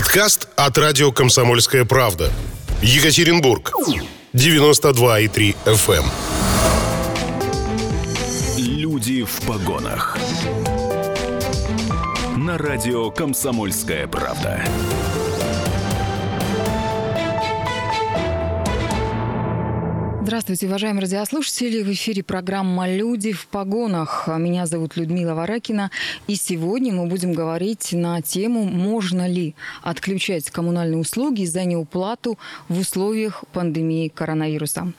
Подкаст от радио «Комсомольская правда». Екатеринбург. 92,3 FM. эм. Люди в погонах. На радио «Комсомольская правда». Здравствуйте, уважаемые радиослушатели. В эфире программа «Люди в погонах». Меня зовут Людмила Варакина. И сегодня мы будем говорить на тему, можно ли отключать коммунальные услуги за неуплату в условиях пандемии коронавируса.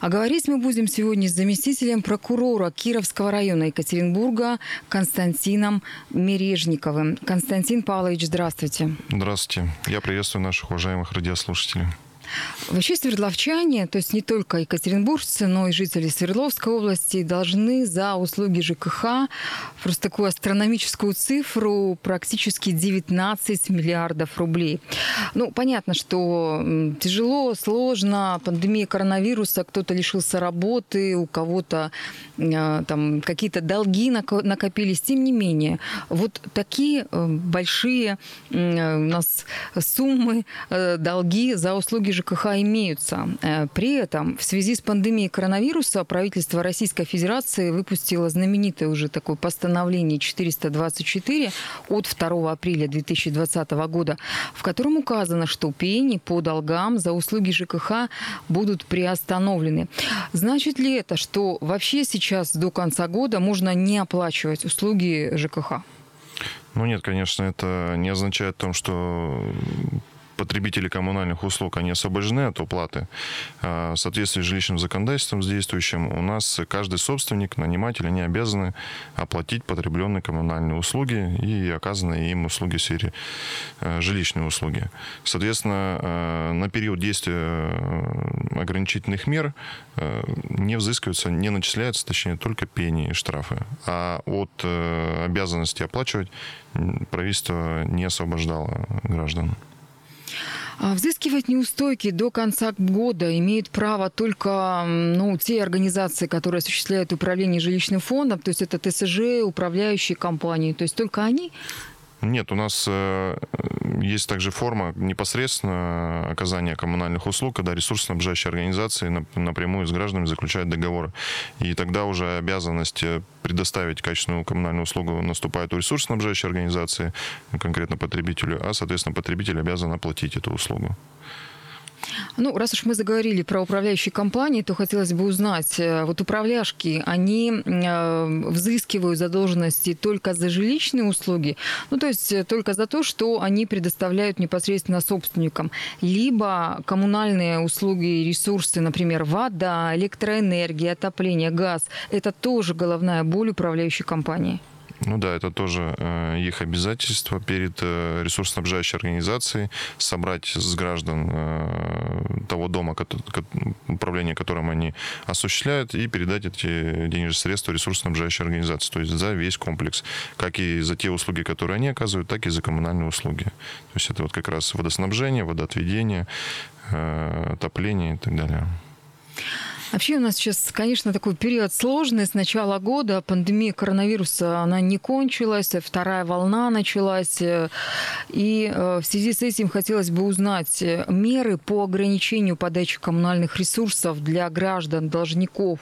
А говорить мы будем сегодня с заместителем прокурора Кировского района Екатеринбурга Константином Мережниковым. Константин Павлович, здравствуйте. Здравствуйте. Я приветствую наших уважаемых радиослушателей. Вообще свердловчане, то есть не только екатеринбуржцы, но и жители Свердловской области должны за услуги ЖКХ просто такую астрономическую цифру практически 19 миллиардов рублей. Ну, понятно, что тяжело, сложно, пандемия коронавируса, кто-то лишился работы, у кого-то э, там какие-то долги накопились. Тем не менее, вот такие э, большие э, у нас суммы, долги за услуги ЖКХ имеются. Э, при этом в связи с пандемией коронавируса правительство Российской Федерации выпустило знаменитое уже такое постановление 424 от 2 апреля 2020 года, в котором указано, что пени по долгам за услуги ЖКХ будут приостановлены. Значит ли это, что вообще сейчас до конца года можно не оплачивать услуги ЖКХ? Ну нет, конечно, это не означает о том, что потребители коммунальных услуг, они освобождены от уплаты. А, в соответствии с жилищным законодательством, с действующим, у нас каждый собственник, наниматель, они обязаны оплатить потребленные коммунальные услуги и оказанные им услуги в сфере а, жилищной услуги. Соответственно, а, на период действия ограничительных мер не взыскиваются, не начисляются, точнее, только пени и штрафы. А от обязанности оплачивать правительство не освобождало граждан. А взыскивать неустойки до конца года имеют право только ну, те организации, которые осуществляют управление жилищным фондом, то есть это ТСЖ, управляющие компании, то есть только они нет, у нас э, есть также форма непосредственно оказания коммунальных услуг, когда ресурсоснабжающие организации напрямую с гражданами заключают договоры. И тогда уже обязанность э, предоставить качественную коммунальную услугу наступает у ресурсоснабжающей организации, конкретно потребителю, а, соответственно, потребитель обязан оплатить эту услугу. Ну, раз уж мы заговорили про управляющие компании, то хотелось бы узнать, э, вот управляшки, они э, взыскивают задолженности только за жилищные услуги, ну, то есть э, только за то, что они предоставляют непосредственно собственникам, либо коммунальные услуги и ресурсы, например, вода, электроэнергия, отопление, газ, это тоже головная боль управляющей компании. Ну да, это тоже э, их обязательство перед э, ресурсоснабжающей организацией собрать с граждан э, того дома, управление которым они осуществляют, и передать эти денежные средства ресурсоснабжающей организации, то есть за весь комплекс, как и за те услуги, которые они оказывают, так и за коммунальные услуги. То есть это вот как раз водоснабжение, водоотведение, отопление и так далее. Вообще у нас сейчас, конечно, такой период сложный. С начала года пандемия коронавируса, она не кончилась, вторая волна началась. И э, в связи с этим хотелось бы узнать э, меры по ограничению подачи коммунальных ресурсов для граждан, должников.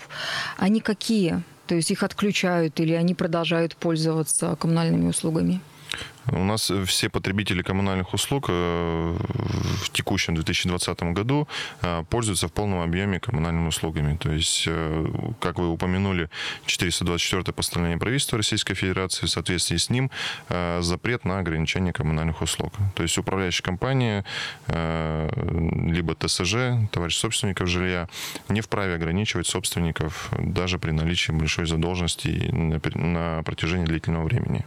Они какие? То есть их отключают или они продолжают пользоваться коммунальными услугами? У нас все потребители коммунальных услуг э, в текущем 2020 году э, пользуются в полном объеме коммунальными услугами. То есть, э, как вы упомянули, 424 постановление правительства Российской Федерации, в соответствии с ним запрет на ограничение коммунальных услуг. То есть управляющая компания, либо ТСЖ, товарищ собственников жилья, не вправе ограничивать собственников даже при наличии большой задолженности на протяжении длительного времени.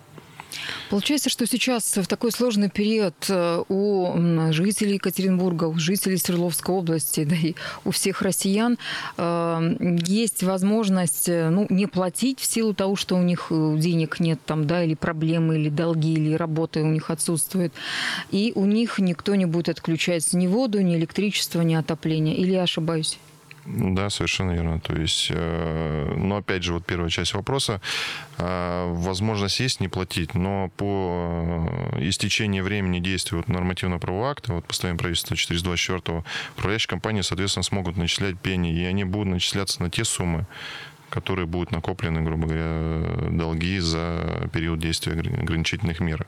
Получается, что сейчас в такой сложный период э, у жителей Екатеринбурга, у жителей Свердловской области, да и у всех россиян э, есть возможность э, ну, не платить в силу того, что у них денег нет там, да, или проблемы, или долги, или работы у них отсутствует. И у них никто не будет отключать ни воду, ни электричество, ни отопление. Или я ошибаюсь? Да, совершенно верно. То есть, э, но опять же, вот первая часть вопроса. Э, возможность есть не платить, но по э, истечении времени действия вот нормативно-правового акта, вот постоянное правительство 424 управляющие компании, соответственно, смогут начислять пени, и они будут начисляться на те суммы, которые будут накоплены, грубо говоря, долги за период действия ограничительных мер.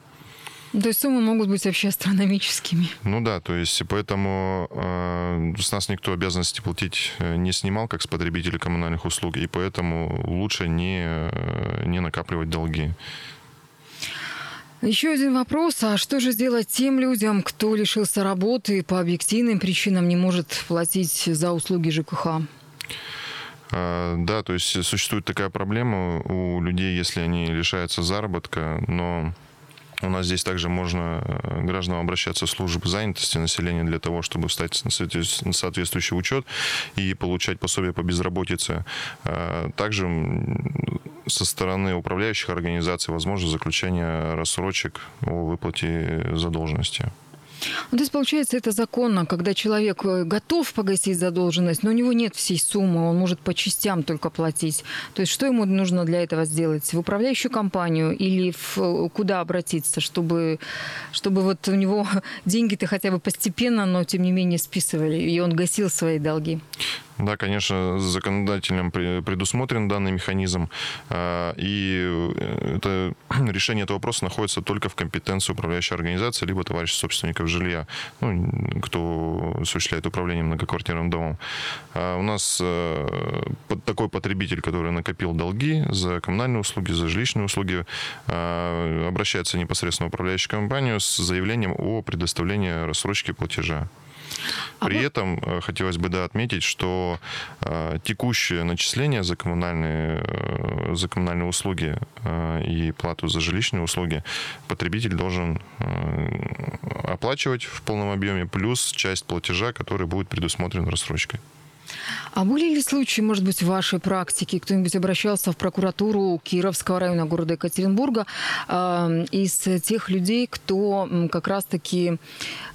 То есть суммы могут быть вообще астрономическими. Ну да, то есть поэтому э, с нас никто обязанности платить э, не снимал, как с потребителей коммунальных услуг, и поэтому лучше не, э, не накапливать долги. Еще один вопрос. А что же сделать тем людям, кто лишился работы и по объективным причинам не может платить за услуги ЖКХ? А, да, то есть существует такая проблема у людей, если они лишаются заработка, но у нас здесь также можно э, гражданам обращаться в службу занятости населения для того, чтобы встать на соответствующий учет и получать пособие по безработице. А, также со стороны управляющих организаций возможно заключение рассрочек о выплате задолженности. Ну, то есть, получается, это законно, когда человек э, готов погасить задолженность, но у него нет всей суммы, он может по частям только платить. То есть, что ему нужно для этого сделать? В управляющую компанию или в, э, куда обратиться, чтобы, чтобы вот у него деньги-то хотя бы постепенно, но тем не менее списывали, и он гасил свои долги? Да, конечно, законодателем предусмотрен данный механизм, а, и э, это, решение этого вопроса находится только в компетенции управляющей организации, либо товарища собственников жилья, ну, кто осуществляет управление многоквартирным домом. А у нас э, такой потребитель, который накопил долги за коммунальные услуги, за жилищные услуги, а, обращается непосредственно в управляющую компанию с заявлением о предоставлении рассрочки платежа. А При этом э, хотелось бы да, отметить, что э, текущее начисление за коммунальные, э, за коммунальные услуги э, и плату за жилищные услуги потребитель должен э, оплачивать в полном объеме, плюс часть платежа, который будет предусмотрен рассрочкой. А были ли случаи, может быть, в вашей практике, кто-нибудь обращался в прокуратуру Кировского района города Екатеринбурга э, из тех людей, кто как раз-таки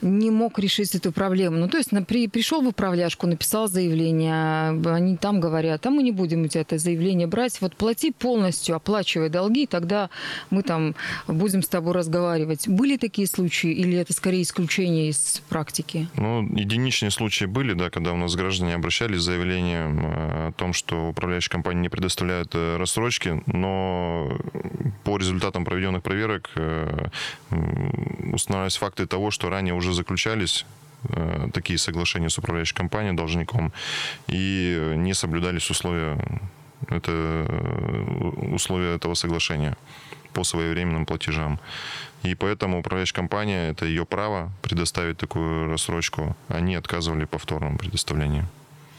не мог решить эту проблему? Ну, то есть при, пришел в управляшку, написал заявление, они там говорят, а мы не будем у тебя это заявление брать, вот плати полностью, оплачивай долги, тогда мы там будем с тобой разговаривать. Были такие случаи или это скорее исключение из практики? Ну, единичные случаи были, да, когда у нас граждане обращались с э, о том, что управляющая компания не предоставляет э, рассрочки, но по результатам проведенных проверок э, устанавливались факты того, что ранее уже заключались такие соглашения с управляющей компанией, должником, и не соблюдались условия, это, условия этого соглашения по своевременным платежам. И поэтому управляющая компания, это ее право предоставить такую рассрочку, они отказывали повторном предоставлении.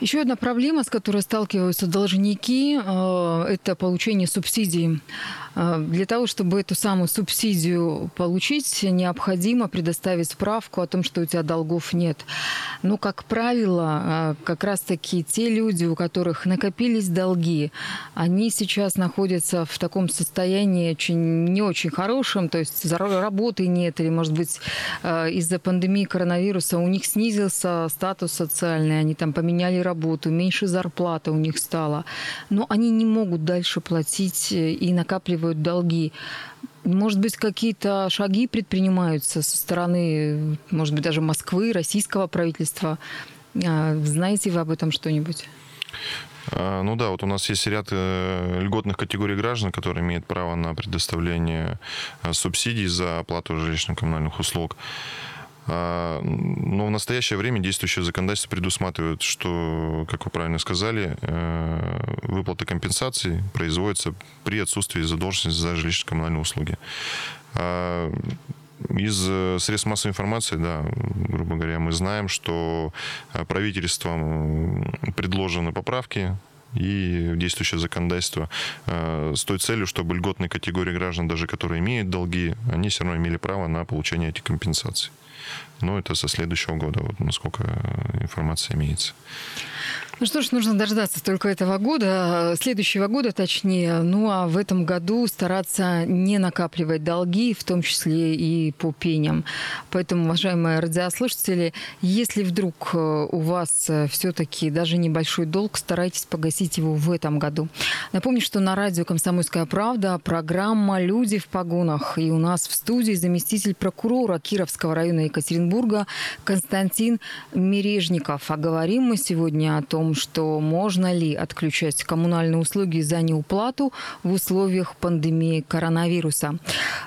Еще одна проблема, с которой сталкиваются должники, э, это получение субсидий. Э, для того, чтобы эту самую субсидию получить, необходимо предоставить справку о том, что у тебя долгов нет. Но, как правило, э, как раз-таки те люди, у которых накопились долги, они сейчас находятся в таком состоянии очень, не очень хорошем, то есть работы нет, или, может быть, из-за пандемии коронавируса у них снизился статус социальный, они там поменяли работу, меньше зарплата у них стало, но они не могут дальше платить э, и накапливают долги. Может быть, какие-то шаги предпринимаются со стороны, может быть, даже Москвы, российского правительства. А, знаете вы об этом что-нибудь? А, ну да, вот у нас есть ряд э, льготных категорий граждан, которые имеют право на предоставление э, субсидий за оплату жилищно-коммунальных услуг. А, но в настоящее время действующее законодательство предусматривает, что, как вы правильно сказали, э, выплата компенсаций производится при отсутствии задолженности за жилищно-коммунальные услуги. А, из э, средств массовой информации, да, грубо говоря, мы знаем, что э, правительством предложены поправки и действующее законодательство с той целью, чтобы льготные категории граждан, даже которые имеют долги, они все равно имели право на получение этих компенсаций. Но это со следующего года, вот насколько информация имеется. Ну что ж, нужно дождаться только этого года, следующего года точнее. Ну а в этом году стараться не накапливать долги, в том числе и по пеням. Поэтому, уважаемые радиослушатели, если вдруг э, у вас э, все-таки даже небольшой долг, старайтесь погасить его в этом году. Напомню, что на радио «Комсомольская правда» программа «Люди в погонах». И у нас в студии заместитель прокурора Кировского района Екатеринбурга Константин Мережников. А говорим мы сегодня о том, что можно ли отключать коммунальные услуги за неуплату в условиях пандемии коронавируса.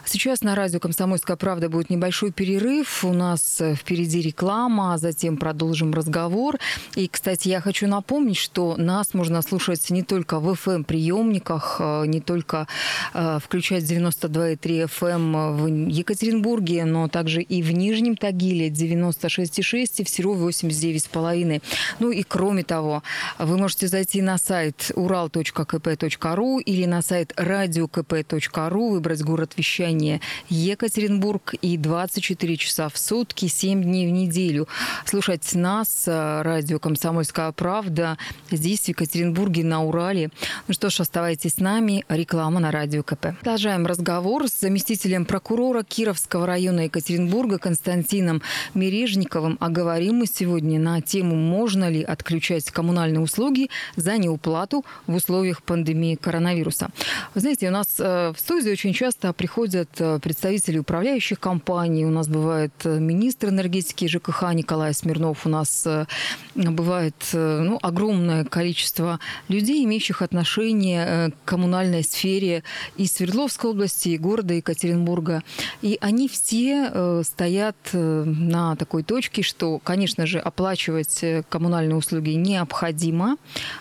Сейчас на радио «Комсомольская правда» будет небольшой перерыв. У нас впереди реклама, а затем продолжим разговор. И, кстати, я хочу напомнить, что нас можно слушать не только в FM-приемниках, э, не только э, включать 92,3 FM в Екатеринбурге, но также и в Нижнем Тагиле 96,6 и в Серове 89,5. Ну и кроме того, вы можете зайти на сайт ural.kp.ru или на сайт radiokp.ru, выбрать город вещания Екатеринбург и 24 часа в сутки, 7 дней в неделю. Слушать нас, радио «Комсомольская правда», здесь, в Екатеринбурге, на Урале. Ну что ж, оставайтесь с нами. Реклама на радио КП. Продолжаем разговор с заместителем прокурора Кировского района Екатеринбурга Константином Мережниковым. А говорим мы сегодня на тему, можно ли отключать коммунальные услуги за неуплату в условиях пандемии коронавируса. Вы знаете, у нас э, в студии очень часто приходят э, представители управляющих компаний. У нас бывает э, министр энергетики ЖКХ Николай Смирнов. У нас бывает ну, огромное количество людей, имеющих отношение к коммунальной сфере из Свердловской области, и города Екатеринбурга. И они все стоят на такой точке, что, конечно же, оплачивать коммунальные услуги необходимо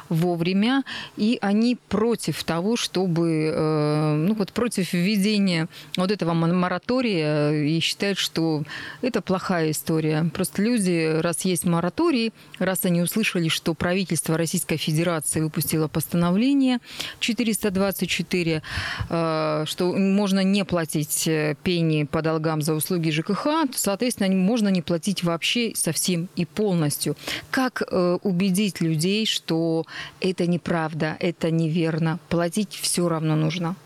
вовремя, и они против того, чтобы, э, ну вот против введения вот этого моратория и считают, что это плохая история. Просто люди, раз есть мораторий, раз они услышали, что правительство Российской Федерации выпустило постановление 424, э, что можно не платить э, пени по долгам за услуги ЖКХ, то, соответственно, можно не платить вообще совсем и полностью. Как убедить людей, что это неправда, это неверно. Платить все равно нужно.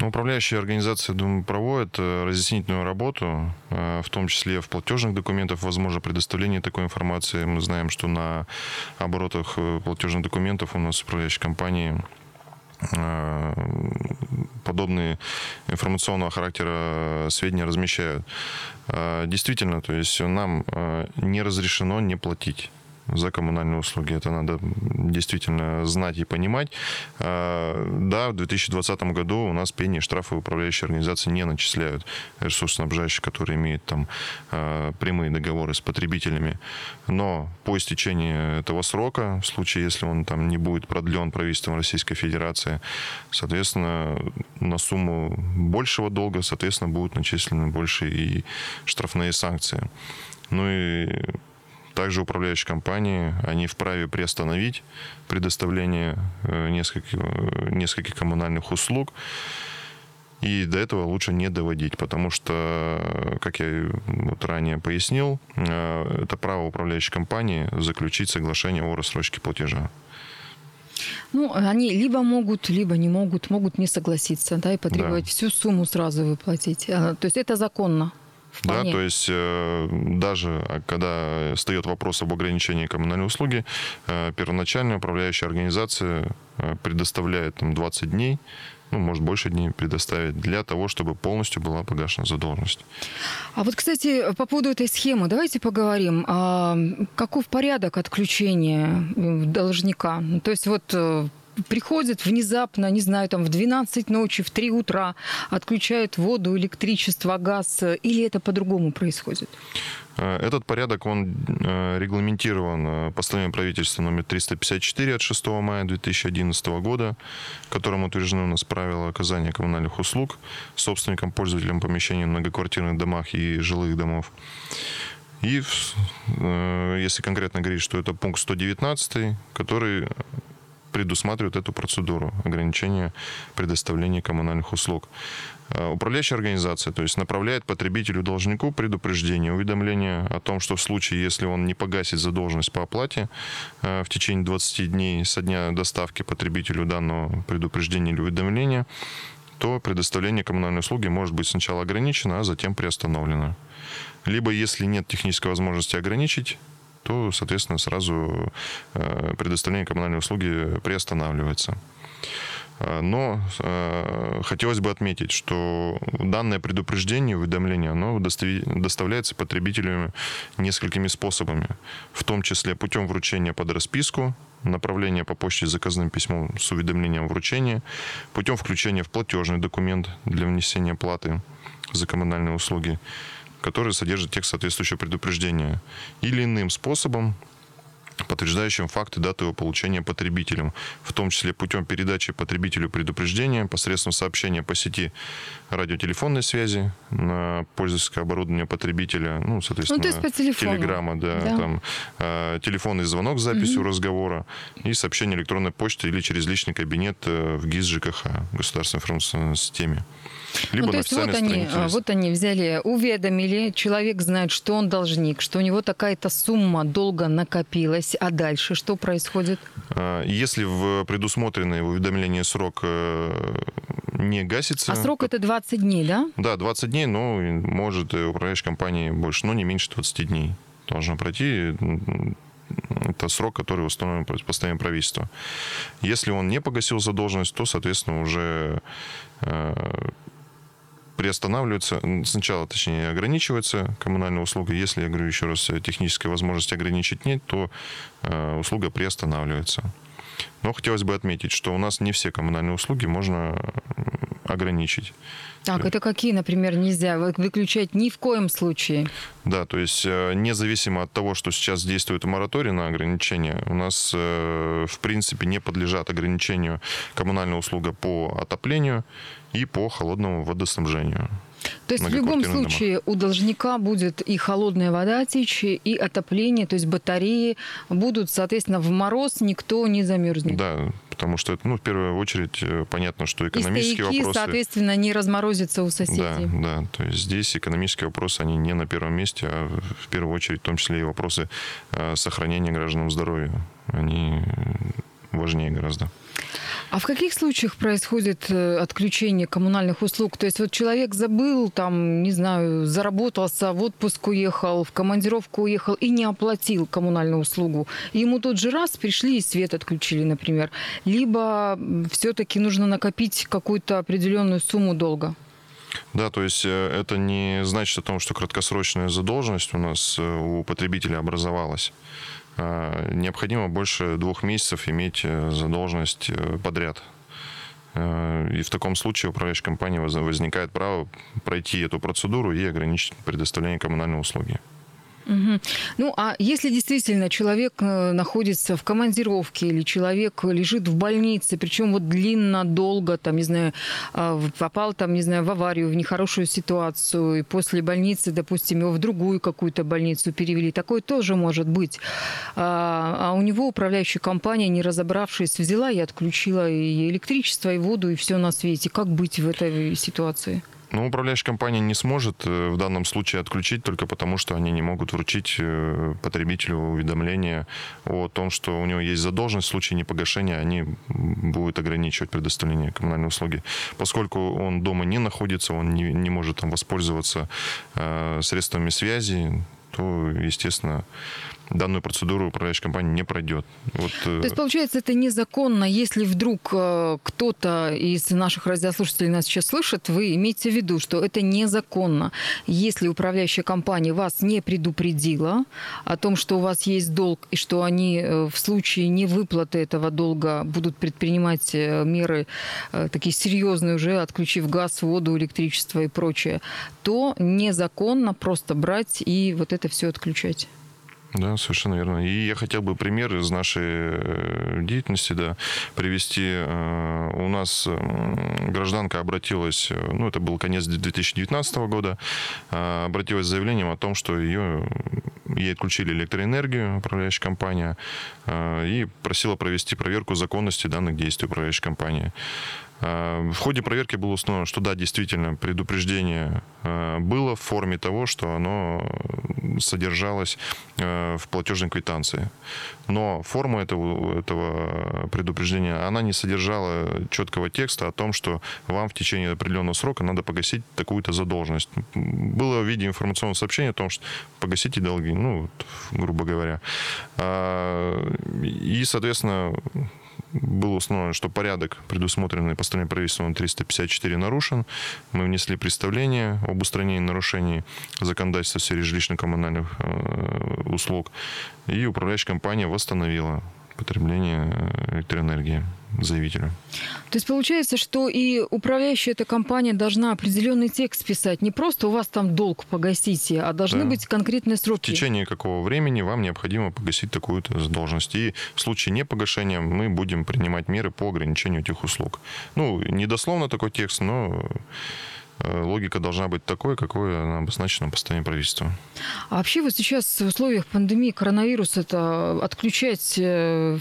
Ну, управляющие организации, думаю, проводят э, разъяснительную работу, э, в том числе в платежных документах, возможно, предоставление такой информации. Мы знаем, что на оборотах э, платежных документов у нас управляющие компании подобные информационного характера сведения размещают. Действительно, то есть нам не разрешено не платить за коммунальные услуги. Это надо действительно знать и понимать. А, да, в 2020 году у нас пени и штрафы управляющие организации не начисляют ресурсоснабжающие, которые имеют там а, прямые договоры с потребителями. Но по истечении этого срока, в случае, если он там не будет продлен правительством Российской Федерации, соответственно, на сумму большего долга, соответственно, будут начислены больше и штрафные санкции. Ну и также управляющие компании, они вправе приостановить предоставление э, нескольких, э, нескольких коммунальных услуг. И до этого лучше не доводить, потому что, как я вот ранее пояснил, э, это право управляющей компании заключить соглашение о рассрочке платежа. Ну, они либо могут, либо не могут, могут не согласиться, да, и потребовать да. всю сумму сразу выплатить. То есть это законно. Вполне. Да, то есть э, даже а, когда встает вопрос об ограничении коммунальной услуги, э, первоначальная управляющая организация э, предоставляет там 20 дней ну, может, больше дней предоставить для того, чтобы полностью была погашена задолженность. А вот, кстати, по поводу этой схемы, давайте поговорим. А каков порядок отключения должника? То есть вот приходит внезапно, не знаю, там в 12 ночи, в 3 утра, отключает воду, электричество, газ, или это по-другому происходит? Э, этот порядок, он э, регламентирован э, постановлением правительства номер 354 от 6 мая 2011 года, которым утверждены у нас правила оказания коммунальных услуг собственникам, пользователям помещений в многоквартирных домах и жилых домов. И если конкретно говорить, что это пункт 119, который предусматривает эту процедуру ограничения предоставления коммунальных услуг. Э, управляющая организация, то есть направляет потребителю-должнику предупреждение, уведомление о том, что в случае, если он не погасит задолженность по оплате э, в течение 20 дней со дня доставки потребителю данного предупреждения или уведомления, то предоставление коммунальной услуги может быть сначала ограничено, а затем приостановлено. Либо, если нет технической возможности ограничить, то, соответственно, сразу э, предоставление коммунальной услуги приостанавливается. Э, но э, хотелось бы отметить, что данное предупреждение, уведомление, оно доставляется потребителям несколькими способами, в том числе путем вручения под расписку, направления по почте заказным письмом с уведомлением вручения, путем включения в платежный документ для внесения платы за коммунальные услуги, который содержит текст соответствующего предупреждения, или иным способом, подтверждающим факты даты его получения потребителем, в том числе путем передачи потребителю предупреждения посредством сообщения по сети радиотелефонной связи на пользовательское оборудование потребителя, ну, соответственно, ну, то есть по телефону. телеграмма, да, да. там, э, телефонный звонок с записью угу. разговора и сообщение электронной почты или через личный кабинет э, в ГИС ЖКХ, государственной информационной системе. Либо ну, то есть вот они, вот они взяли, уведомили, человек знает, что он должник, что у него такая-то сумма долго накопилась, а дальше что происходит? А, если в предусмотренный в уведомлении срок э, не гасится... А срок это 20 дней, да? Да, 20 дней, но может управляющая компания больше, но не меньше 20 дней должно пройти это срок, который установлен постоянным правительством. Если он не погасил задолженность, то, соответственно, уже э, приостанавливается, сначала, точнее, ограничивается коммунальная услуга. Если, я говорю еще раз, технической возможности ограничить нет, то э, услуга приостанавливается. Но хотелось бы отметить, что у нас не все коммунальные услуги можно ограничить. Так, это какие, например, нельзя выключать ни в коем случае? Да, то есть э, независимо от того, что сейчас действует мораторий на ограничения, у нас э, в принципе не подлежат ограничению коммунальная услуга по отоплению и по холодному водоснабжению. То есть в любом случае дома. у должника будет и холодная вода течь, и отопление, то есть батареи будут, соответственно, в мороз никто не замерзнет. Да, потому что это, ну, в первую очередь, э, понятно, что экономические и стояки, вопросы... соответственно, не разморозятся у соседей. Да, да, то есть здесь экономические вопросы, они не на первом месте, а в первую очередь, в том числе и вопросы э, сохранения гражданам здоровья. Они важнее гораздо. А в каких случаях происходит э, отключение коммунальных услуг? То есть вот человек забыл, там, не знаю, заработался, в отпуск уехал, в командировку уехал и не оплатил коммунальную услугу. ему тот же раз пришли и свет отключили, например. Либо все-таки нужно накопить какую-то определенную сумму долга? Да, то есть э, это не значит о том, что краткосрочная задолженность у нас э, у потребителя образовалась. А, необходимо больше двух месяцев иметь э, задолженность э, подряд. Э, и в таком случае управляющая компания возникает право пройти эту процедуру и ограничить предоставление коммунальной услуги. Угу. Ну, а если действительно человек э, находится в командировке или человек лежит в больнице, причем вот длинно, долго, там, не знаю, а, попал там, не знаю, в аварию, в нехорошую ситуацию, и после больницы, допустим, его в другую какую-то больницу перевели, такое тоже может быть. А, а у него управляющая компания, не разобравшись, взяла и отключила и электричество, и воду, и все на свете. Как быть в этой ситуации? Но управляющая компания не сможет э, в данном случае отключить только потому, что они не могут вручить э, потребителю уведомление о том, что у него есть задолженность в случае непогашения, они будут ограничивать предоставление коммунальной услуги. Поскольку он дома не находится, он не, не может там воспользоваться э, средствами связи, то, естественно, данную процедуру управляющая компания не пройдет. Вот, э, То есть, получается, это незаконно, если вдруг э, кто-то из наших радиослушателей нас сейчас слышит, вы имеете в виду, что это незаконно, если управляющая компания вас не предупредила о том, что у вас есть долг, и что они э, в случае невыплаты этого долга будут предпринимать меры такие серьезные уже, отключив газ, воду, электричество и прочее, то незаконно просто брать и вот это все отключать. Да, совершенно верно. И я хотел бы пример из нашей э, деятельности да, привести. Э, у нас гражданка обратилась, э, ну, это был конец 2019 года, обратилась с заявлением о том, что ее ей отключили электроэнергию, управляющая компания, и просила провести проверку законности данных действий управляющей компании. В ходе проверки было установлено, что да, действительно, предупреждение было в форме того, что оно содержалось в платежной квитанции. Но форма этого, этого предупреждения, она не содержала четкого текста о том, что вам в течение определенного срока надо погасить такую-то задолженность. Было в виде информационного сообщения о том, что погасите долги, ну, грубо говоря. И, соответственно, было установлено, что порядок, предусмотренный постановлением правительства 354, нарушен. Мы внесли представление об устранении нарушений законодательства в сфере жилищно-коммунальных э, услуг. И управляющая компания восстановила потребление э, электроэнергии заявителю. То есть получается, что и управляющая эта компания должна определенный текст писать. Не просто у вас там долг погасите, а должны да. быть конкретные сроки. В течение какого времени вам необходимо погасить такую-то задолженность. И в случае непогашения мы будем принимать меры по ограничению этих услуг. Ну, не дословно такой текст, но логика должна быть такой, какой она обозначена постановлением правительства. А вообще вот сейчас в условиях пандемии коронавируса это отключать э,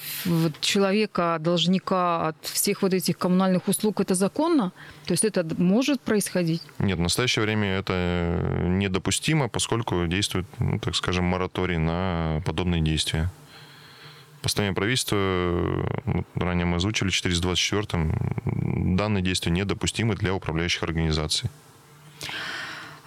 человека, должника от всех вот этих коммунальных услуг, это законно? То есть это может происходить? Нет, в настоящее время это недопустимо, поскольку действует, ну, так скажем, мораторий на подобные действия. Постановление правительства, ну, ранее мы озвучили, 424-м, данные действия недопустимы для управляющих организаций.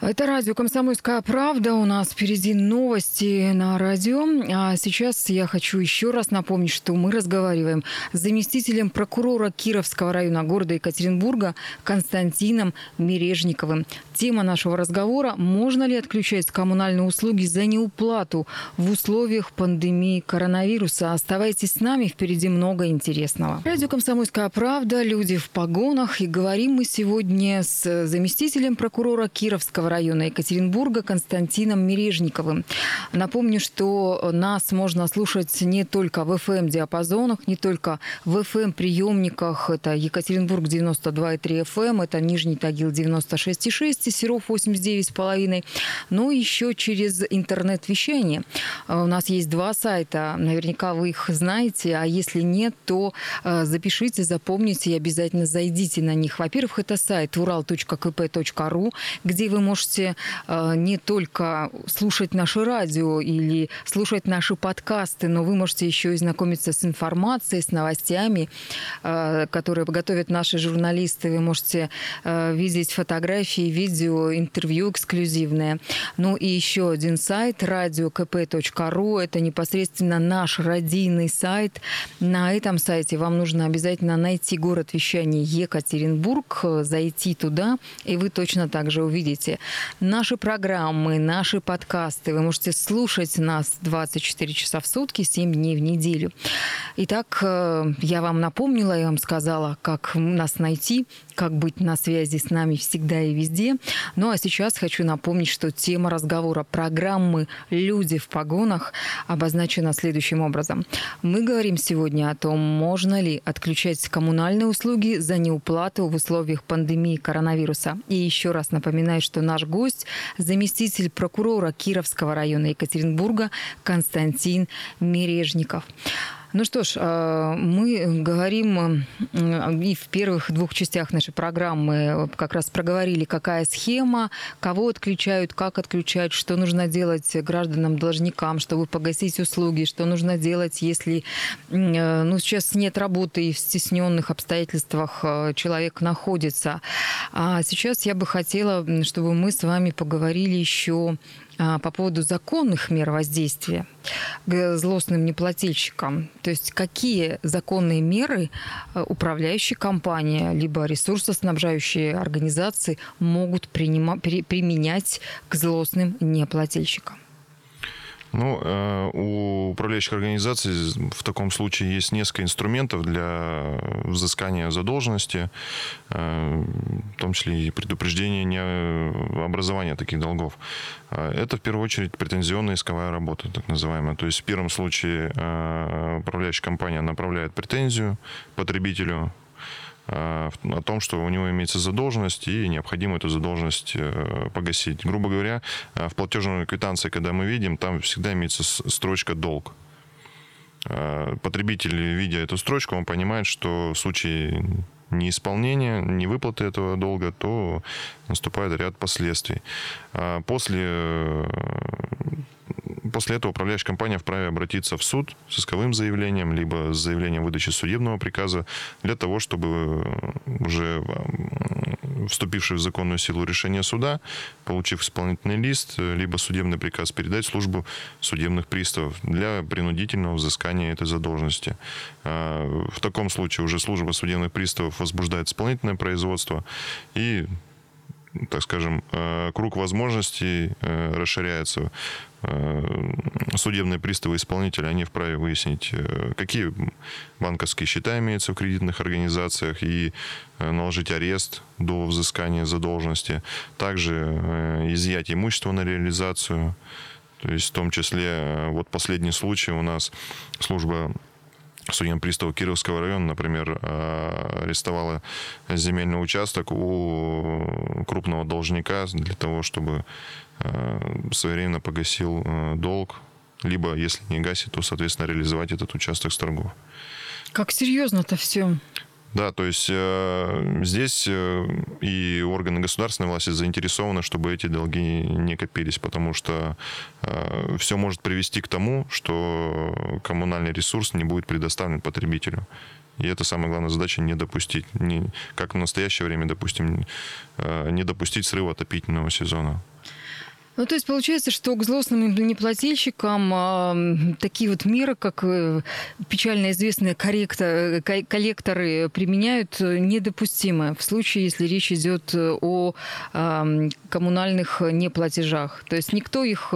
Это радио «Комсомольская правда». У нас впереди новости на радио. А сейчас я хочу еще раз напомнить, что мы разговариваем с заместителем прокурора Кировского района города Екатеринбурга Константином Мережниковым. Тема нашего разговора – можно ли отключать коммунальные услуги за неуплату в условиях пандемии коронавируса? Оставайтесь с нами, впереди много интересного. Радио «Комсомольская правда», люди в погонах. И говорим мы сегодня с заместителем прокурора Кировского Кировского района Екатеринбурга Константином Мережниковым. Напомню, что нас можно слушать не только в FM-диапазонах, не только в FM-приемниках. Это Екатеринбург 92,3 FM, это Нижний Тагил 96,6 и Серов 89,5, но еще через интернет-вещание. У нас есть два сайта, наверняка вы их знаете, а если нет, то э, запишите, запомните и обязательно зайдите на них. Во-первых, это сайт ural.kp.ru, где вы можете можете э, не только слушать наше радио или слушать наши подкасты, но вы можете еще и знакомиться с информацией, с новостями, э, которые готовят наши журналисты. Вы можете э, видеть фотографии, видео, интервью эксклюзивное. Ну и еще один сайт radiokp.ru. Это непосредственно наш радийный сайт. На этом сайте вам нужно обязательно найти город вещания Екатеринбург, зайти туда, и вы точно так же увидите наши программы, наши подкасты. Вы можете слушать нас 24 часа в сутки, 7 дней в неделю. Итак, э, я вам напомнила, я вам сказала, как нас найти, как быть на связи с нами всегда и везде. Ну а сейчас хочу напомнить, что тема разговора программы «Люди в погонах» обозначена следующим образом. Мы говорим сегодня о том, можно ли отключать коммунальные услуги за неуплату в условиях пандемии коронавируса. И еще раз напоминаю, что наш гость – заместитель прокурора Кировского района Екатеринбурга Константин Мережников. Ну что ж, э, мы говорим э, и в первых двух частях нашей программы как раз проговорили, какая схема, кого отключают, как отключают, что нужно делать гражданам-должникам, чтобы погасить услуги, что нужно делать, если э, ну, сейчас нет работы и в стесненных обстоятельствах человек находится. А сейчас я бы хотела, чтобы мы с вами поговорили еще по поводу законных мер воздействия к злостным неплательщикам. То есть какие законные меры а, управляющие компания либо ресурсоснабжающие организации могут принимать, применять к злостным неплательщикам? Ну, э, у управляющих организаций в таком случае есть несколько инструментов для взыскания задолженности, э, в том числе и предупреждения не образования таких долгов. Э, это в первую очередь претензионная исковая работа, так называемая. То есть в первом случае управляющая компания направляет претензию потребителю о том, что у него имеется задолженность и необходимо эту задолженность погасить. Грубо говоря, в платежной квитанции, когда мы видим, там всегда имеется строчка «долг». Потребитель, видя эту строчку, он понимает, что в случае неисполнения, невыплаты этого долга, то наступает ряд последствий. После После этого управляющая компания вправе обратиться в суд с исковым заявлением, либо с заявлением выдачи судебного приказа для того, чтобы уже вступивший в законную силу решение суда, получив исполнительный лист, либо судебный приказ, передать службу судебных приставов для принудительного взыскания этой задолженности. А, в таком случае уже служба судебных приставов возбуждает исполнительное производство и так скажем, э, круг возможностей э, расширяется. Э, судебные приставы исполнителя, они вправе выяснить, какие банковские счета имеются в кредитных организациях и наложить арест до взыскания задолженности. Также изъять имущество на реализацию. То есть в том числе вот последний случай у нас служба судьям пристава Кировского района, например, э, арестовала земельный участок у крупного должника для того, чтобы э, своевременно погасил э, долг, либо, если не гасит, то, соответственно, реализовать этот участок с торгов. Как серьезно-то все? Да, то есть э, здесь э, и органы государственной власти заинтересованы, чтобы эти долги не копились, потому что э, все может привести к тому, что коммунальный ресурс не будет предоставлен потребителю. И это самая главная задача не допустить, не, как в настоящее время, допустим, э, не допустить срыва отопительного сезона. Ну, то есть получается, что к злостным неплательщикам э, такие вот меры, как э, печально известные корректор, коллекторы применяют недопустимы в случае, если речь идет о э, коммунальных неплатежах. То есть никто их,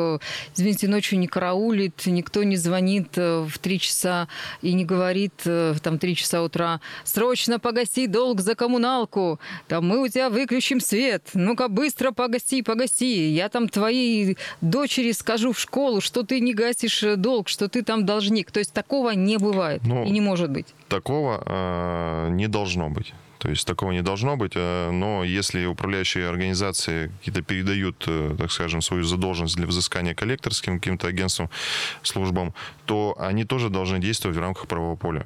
извините, ночью не караулит, никто не звонит в три часа и не говорит там три часа утра «Срочно погаси долг за коммуналку, там мы у тебя выключим свет, ну-ка быстро погаси, погаси, я там твои твоей дочери скажу в школу, что ты не гасишь э, долг, что ты там должник. То есть такого не бывает ну, и не может быть. Такого э, не должно быть. То есть такого не должно быть, э, но если управляющие организации какие-то передают, э, так скажем, свою задолженность для взыскания коллекторским каким-то агентствам, службам, то они тоже должны действовать в рамках правового поля.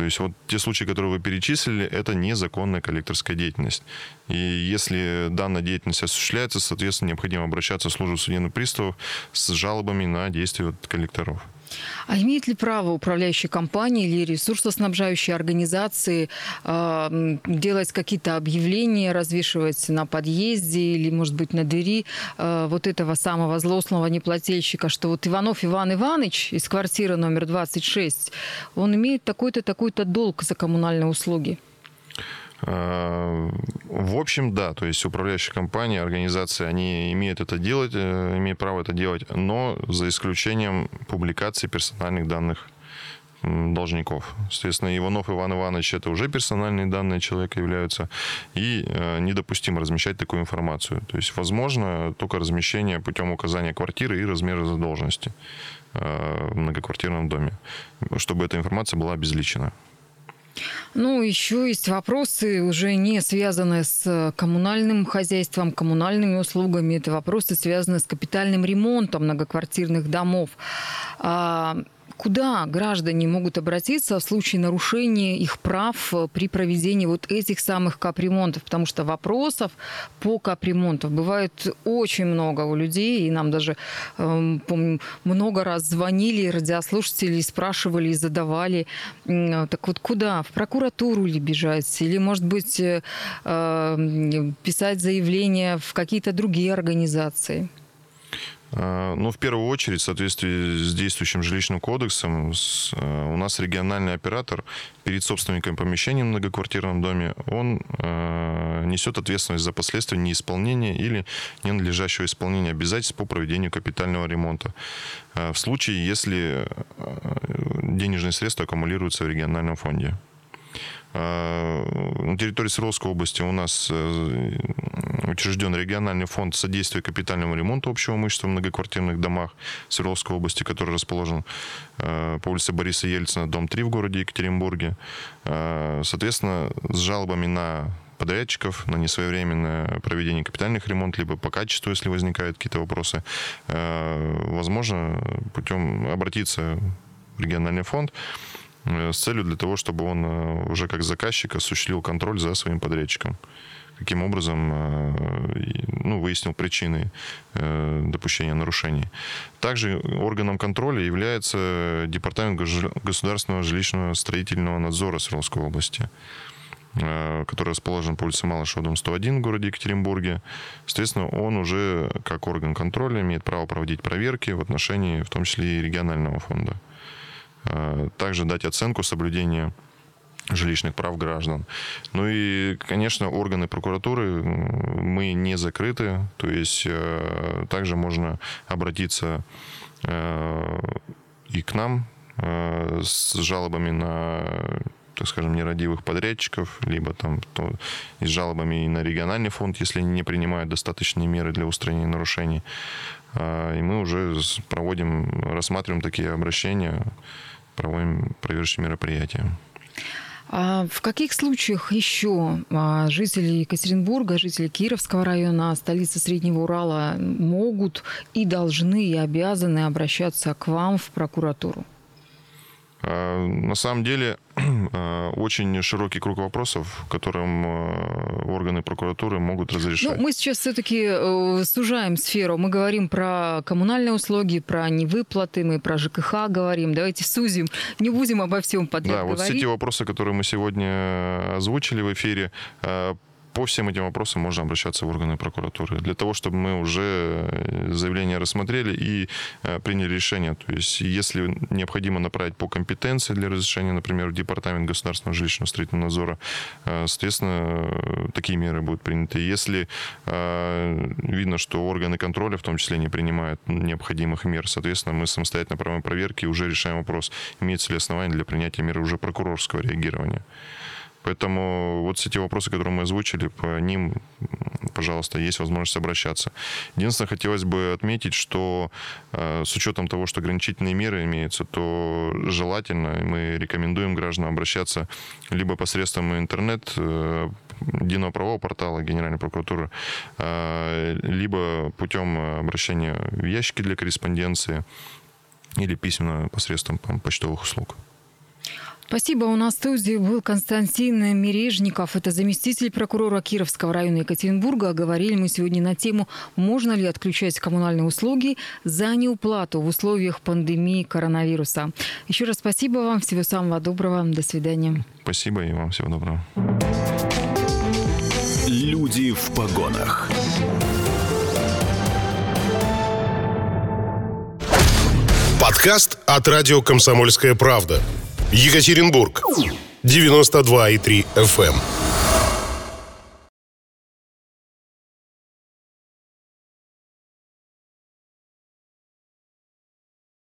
То есть вот те случаи, которые вы перечислили, это незаконная коллекторская деятельность. И если данная деятельность осуществляется, соответственно, необходимо обращаться в службу судебных приставов с жалобами на действия коллекторов. А имеет ли право управляющая компания или ресурсоснабжающие организации э, делать какие-то объявления, развешивать на подъезде или, может быть, на двери э, вот этого самого злостного неплательщика, что вот Иванов Иван Иванович из квартиры номер 26, он имеет такой-то, такой-то долг за коммунальные услуги? Э, в общем, да, то есть управляющие компании, организации, они имеют это делать, э, имеют право это делать, но за исключением публикации персональных данных должников. Соответственно, Иванов Иван Иванович это уже персональные данные человека являются, и э, недопустимо размещать такую информацию. То есть, возможно, только размещение путем указания квартиры и размера задолженности в многоквартирном доме, чтобы эта информация была обезличена. Ну, еще есть вопросы, уже не связанные с коммунальным хозяйством, коммунальными услугами. Это вопросы, связанные с капитальным ремонтом многоквартирных домов. Куда граждане могут обратиться в случае нарушения их прав э, при проведении вот этих самых капремонтов? Потому что вопросов по капремонту бывает очень много у людей, и нам даже, эм, помню, много раз звонили радиослушатели, спрашивали и задавали. Так вот, куда? В прокуратуру ли бежать? Или, может быть, э, э, писать заявление в какие-то другие организации? А, ну, в первую очередь, в соответствии с действующим жилищным кодексом, э, у нас региональный оператор перед собственником помещения в многоквартирном доме, он э, несет ответственность за последствия неисполнения или ненадлежащего исполнения обязательств по проведению капитального ремонта. Э, в случае, если денежные средства аккумулируются в региональном фонде. На территории Свердловской области у нас учрежден региональный фонд содействия капитальному ремонту общего имущества в многоквартирных домах Свердловской области, который расположен по улице Бориса Ельцина, дом 3 в городе Екатеринбурге. Соответственно, с жалобами на подрядчиков на несвоевременное проведение капитальных ремонтов, либо по качеству, если возникают какие-то вопросы, э, возможно путем обратиться в региональный фонд э, с целью для того, чтобы он э, уже как заказчик осуществил контроль за своим подрядчиком. Каким образом ну, выяснил причины допущения нарушений. Также органом контроля является Департамент государственного жилищного строительного надзора Свердловской области. Э, который расположен по улице Малышева, дом 101 в городе Екатеринбурге. Соответственно, он уже как орган контроля имеет право проводить проверки в отношении, в том числе и регионального фонда. Э, также дать оценку соблюдения жилищных прав граждан. Ну и, конечно, органы прокуратуры мы не закрыты, то есть э, также можно обратиться и к нам с жалобами на так скажем, нерадивых подрядчиков, либо там то, и с жалобами и на региональный фонд, если не принимают достаточные меры для устранения нарушений. И мы уже проводим, рассматриваем такие обращения, проводим проверочные мероприятия. А в каких случаях еще а, жители Екатеринбурга, жители Кировского района, столицы Среднего Урала могут и должны и обязаны обращаться к вам в прокуратуру? А, на самом деле а, очень широкий круг вопросов, которым а, органы прокуратуры могут разрешать. Ну, мы сейчас все-таки э, сужаем сферу. Мы говорим про коммунальные услуги, про невыплаты, мы про ЖКХ говорим. Давайте сузим, не будем обо всем подряд да, говорить. вот все те вопросы, которые мы сегодня озвучили в эфире, по всем этим вопросам можно обращаться в органы прокуратуры для того, чтобы мы уже э, заявление рассмотрели и э, приняли решение. То есть, если необходимо направить по компетенции для разрешения, например, в Департамент государственного жилищного строительного надзора, э, соответственно, такие меры будут приняты. Если видно, что органы контроля в том числе не принимают необходимых мер, соответственно, мы самостоятельно проводим проверки уже решаем вопрос, имеется ли основания для принятия меры уже прокурорского реагирования. Поэтому вот все те вопросы, которые мы озвучили, по ним, пожалуйста, есть возможность обращаться. Единственное, хотелось бы отметить, что э, с учетом того, что ограничительные меры имеются, то желательно мы рекомендуем гражданам обращаться либо посредством интернет, э, единого правового портала Генеральной прокуратуры, э, либо путем обращения в ящики для корреспонденции или письменно посредством почтовых услуг. Спасибо. У нас в студии был Константин Мережников. Это заместитель прокурора Кировского района Екатеринбурга. Говорили мы сегодня на тему, можно ли отключать коммунальные услуги за неуплату в условиях пандемии коронавируса. Еще раз спасибо вам. Всего самого доброго. До свидания. Спасибо и вам всего доброго. Люди в погонах. Подкаст от радио «Комсомольская правда». Екатеринбург. 92,3 FM.